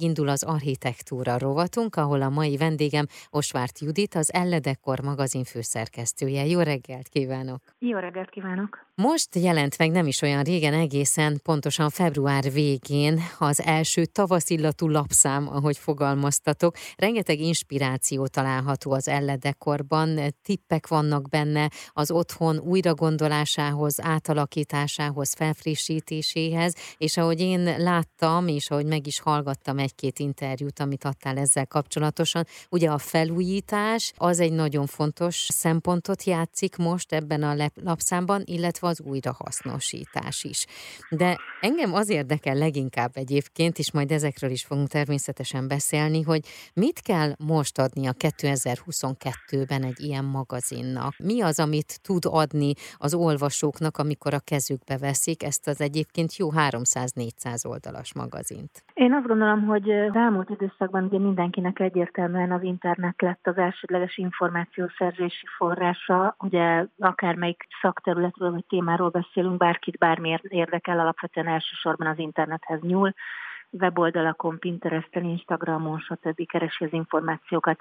Indul az architektúra rovatunk, ahol a mai vendégem Osvárt Judit, az Elledekor magazin főszerkesztője. Jó reggelt kívánok! Jó reggelt kívánok! Most jelent meg nem is olyan régen, egészen pontosan február végén az első tavaszillatú lapszám, ahogy fogalmaztatok. Rengeteg inspiráció található az Elledekorban, tippek vannak benne az otthon újragondolásához, átalakításához, felfrissítéséhez, és ahogy én láttam, és ahogy meg is hallgattam egy-két interjút, amit adtál ezzel kapcsolatosan. Ugye a felújítás az egy nagyon fontos szempontot játszik most ebben a lapszámban, illetve az újrahasznosítás is. De engem az érdekel leginkább egyébként, és majd ezekről is fogunk természetesen beszélni, hogy mit kell most adni a 2022-ben egy ilyen magazinnak? Mi az, amit tud adni az olvasóknak, amikor a kezükbe veszik ezt az egyébként jó 300-400 oldalas magazint? Én azt gondolom, hogy az elmúlt időszakban ugye mindenkinek egyértelműen az internet lett az elsődleges információszerzési forrása, ugye akármelyik szakterületről vagy témáról beszélünk, bárkit bármiért érdekel, alapvetően elsősorban az internethez nyúl, weboldalakon, Pinteresten, Instagramon, stb. keresi az információkat.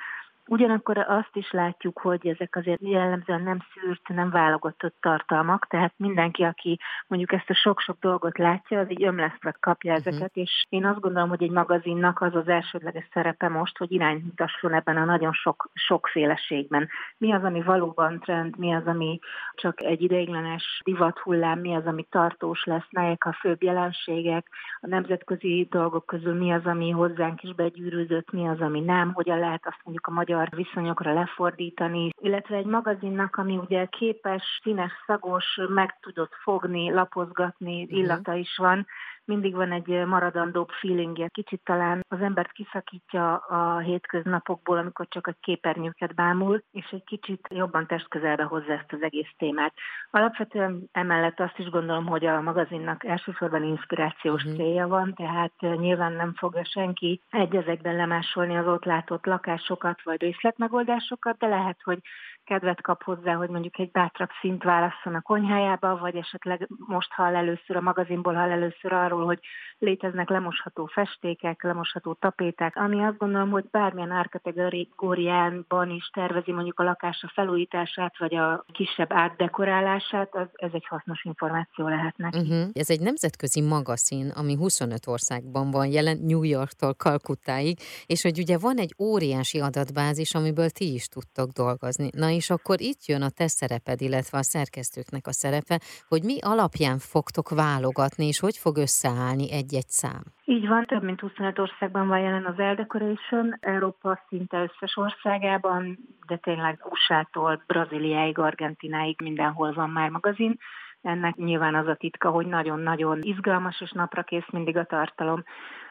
Ugyanakkor azt is látjuk, hogy ezek azért jellemzően nem szűrt, nem válogatott tartalmak, tehát mindenki, aki mondjuk ezt a sok-sok dolgot látja, az így ömlesztve kapja uh-huh. ezeket, és én azt gondolom, hogy egy magazinnak az az elsődleges szerepe most, hogy irányt mutasson ebben a nagyon sok sokféleségben. Mi az, ami valóban trend, mi az, ami csak egy ideiglenes divathullám, mi az, ami tartós lesz, melyek a főbb jelenségek, a nemzetközi dolgok közül mi az, ami hozzánk is begyűrűzött, mi az, ami nem, hogyan lehet azt mondjuk a magyar magyar viszonyokra lefordítani, illetve egy magazinnak, ami ugye képes, színes, szagos, meg tudott fogni, lapozgatni, mhm. illata is van, mindig van egy maradandóbb feelingje. Kicsit talán az embert kiszakítja a hétköznapokból, amikor csak a képernyőket bámul, és egy kicsit jobban testközelbe hozza ezt az egész témát. Alapvetően emellett azt is gondolom, hogy a magazinnak elsősorban inspirációs mm. célja van, tehát nyilván nem fogja senki egy ezekben lemásolni az ott látott lakásokat vagy részletmegoldásokat, de lehet, hogy kedvet kap hozzá, hogy mondjuk egy bátrabb szint válasszon a konyhájába, vagy esetleg most hall először a magazinból hall először arról, hogy léteznek lemosható festékek, lemosható tapéták, ami azt gondolom, hogy bármilyen árkategóriánban is tervezi mondjuk a lakása felújítását, vagy a kisebb átdekorálását, az, ez egy hasznos információ lehet neki. Uh-huh. Ez egy nemzetközi magazin, ami 25 országban van jelen, New Yorktól Kalkuttáig, és hogy ugye van egy óriási adatbázis, amiből ti is tudtok dolgozni. Na és akkor itt jön a te szereped, illetve a szerkesztőknek a szerepe, hogy mi alapján fogtok válogatni, és hogy fog összeállni egy-egy szám. Így van, több mint 25 országban van jelen az Eldecoration, Európa szinte összes országában, de tényleg USA-tól Brazíliáig, Argentináig mindenhol van már magazin. Ennek nyilván az a titka, hogy nagyon-nagyon izgalmas és napra kész mindig a tartalom.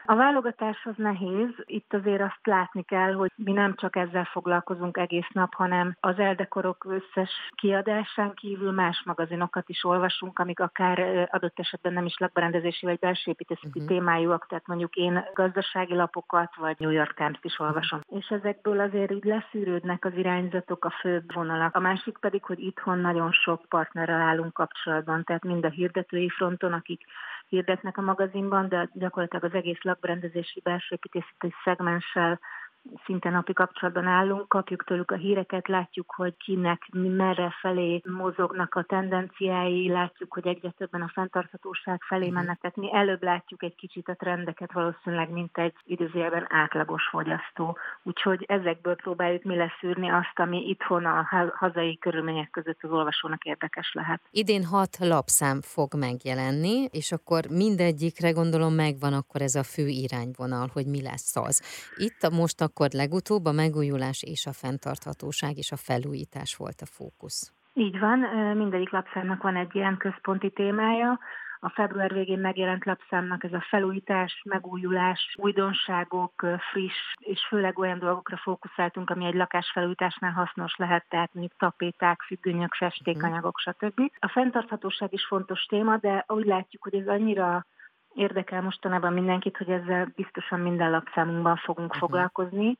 A válogatás az nehéz. Itt azért azt látni kell, hogy mi nem csak ezzel foglalkozunk egész nap, hanem az eldekorok összes kiadásán kívül más magazinokat is olvasunk, amik akár adott esetben nem is lakberendezési vagy belsőépítészeti uh-huh. témájúak, tehát mondjuk én gazdasági lapokat vagy New York times is olvasom. És ezekből azért így leszűrődnek az irányzatok, a főbb vonalak. A másik pedig, hogy itthon nagyon sok partnerrel állunk kapcsolatban, tehát mind a hirdetői fronton, akik hirdetnek a magazinban, de gyakorlatilag az egész lakberendezési belsőépítészeti szegmenssel szinte napi kapcsolatban állunk, kapjuk tőlük a híreket, látjuk, hogy kinek merre felé mozognak a tendenciái, látjuk, hogy egyre többen a fenntarthatóság felé mhm. mennek, tehát mi előbb látjuk egy kicsit a trendeket valószínűleg, mint egy időzőjelben átlagos fogyasztó. Úgyhogy ezekből próbáljuk mi leszűrni azt, ami itthon a hazai körülmények között az olvasónak érdekes lehet. Idén hat lapszám fog megjelenni, és akkor mindegyikre gondolom megvan akkor ez a fő irányvonal, hogy mi lesz az. Itt most a akkor legutóbb a megújulás és a fenntarthatóság és a felújítás volt a fókusz. Így van, mindegyik lapszámnak van egy ilyen központi témája. A február végén megjelent lapszámnak ez a felújítás, megújulás, újdonságok, friss, és főleg olyan dolgokra fókuszáltunk, ami egy lakásfelújításnál hasznos lehet, tehát mondjuk tapéták, függönyök, festékanyagok, stb. A fenntarthatóság is fontos téma, de úgy látjuk, hogy ez annyira érdekel mostanában mindenkit, hogy ezzel biztosan minden lapszámunkban fogunk uh-huh. foglalkozni.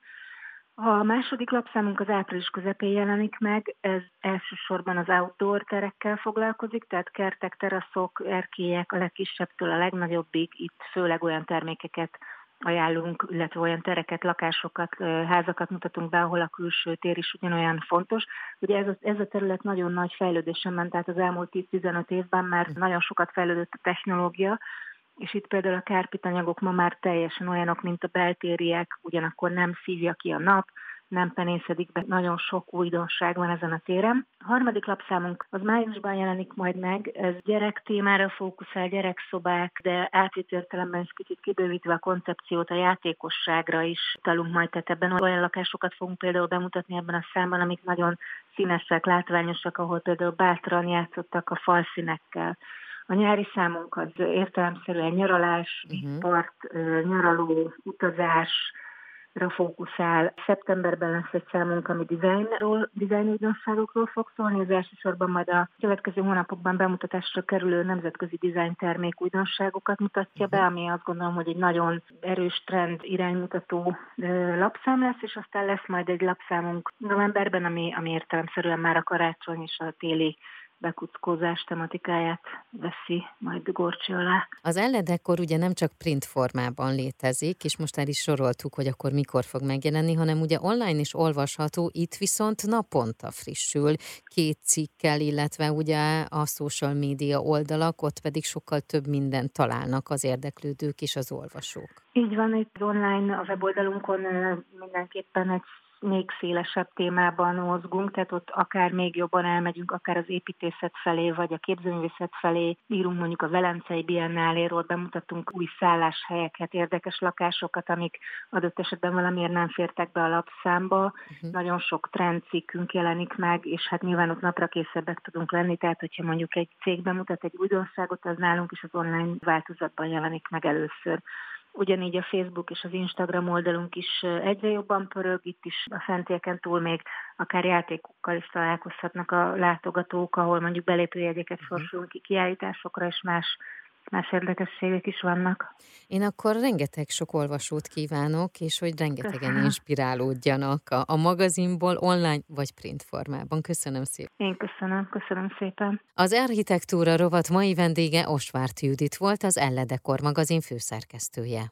A második lapszámunk az április közepén jelenik meg, ez elsősorban az outdoor terekkel foglalkozik, tehát kertek, teraszok, erkélyek a legkisebbtől a legnagyobbig, itt főleg olyan termékeket ajánlunk, illetve olyan tereket, lakásokat, házakat mutatunk be, ahol a külső tér is ugyanolyan fontos. Ugye ez a, ez a terület nagyon nagy fejlődésen ment, tehát az elmúlt 10-15 évben már nagyon sokat fejlődött a technológia, és itt például a kárpitanyagok ma már teljesen olyanok, mint a beltériek, ugyanakkor nem szívja ki a nap, nem penészedik be. Nagyon sok újdonság van ezen a téren. A harmadik lapszámunk az májusban jelenik majd meg, ez gyerek témára fókuszál, gyerekszobák, de átvitt értelemben is kicsit kibővítve a koncepciót a játékosságra is talunk majd, tehát ebben olyan lakásokat fogunk például bemutatni ebben a számban, amik nagyon színesek, látványosak, ahol például bátran játszottak a falszínekkel. A nyári számunk az értelemszerűen nyaralás, uh-huh. part, nyaraló, utazás, fókuszál. Szeptemberben lesz egy számunk, ami dizájnról, dizájn újdonságokról fog szólni. Az elsősorban majd a következő hónapokban bemutatásra kerülő nemzetközi termék újdonságokat mutatja be, ami azt gondolom, hogy egy nagyon erős trend iránymutató lapszám lesz, és aztán lesz majd egy lapszámunk novemberben, ami, ami értelemszerűen már a karácsony és a téli bekuckózás tematikáját veszi majd gorcsi alá. Az elledekkor ugye nem csak print formában létezik, és most el is soroltuk, hogy akkor mikor fog megjelenni, hanem ugye online is olvasható, itt viszont naponta frissül, két cikkel, illetve ugye a social media oldalak, ott pedig sokkal több mindent találnak az érdeklődők és az olvasók. Így van, itt online a weboldalunkon mindenképpen egy még szélesebb témában mozgunk, tehát ott akár még jobban elmegyünk, akár az építészet felé, vagy a képzőművészet felé, írunk mondjuk a Velencei Biennáléról, bemutatunk új szálláshelyeket, érdekes lakásokat, amik adott esetben valamiért nem fértek be a lapszámba. Uh-huh. Nagyon sok trendcikkünk jelenik meg, és hát nyilván ott napra készebbek tudunk lenni, tehát hogyha mondjuk egy cég bemutat egy újdonságot, az nálunk is az online változatban jelenik meg először. Ugyanígy a Facebook és az Instagram oldalunk is egyre jobban pörög, itt is a fentieken túl még akár játékokkal is találkozhatnak a látogatók, ahol mondjuk belépőjegyeket mhm. sorsolunk ki kiállításokra, és más más érdekességek is vannak. Én akkor rengeteg sok olvasót kívánok, és hogy rengetegen köszönöm. inspirálódjanak a, a magazinból online vagy print formában. Köszönöm szépen. Én köszönöm, köszönöm szépen. Az Architektúra rovat mai vendége Osvárt Judit volt, az Elledekor magazin főszerkesztője.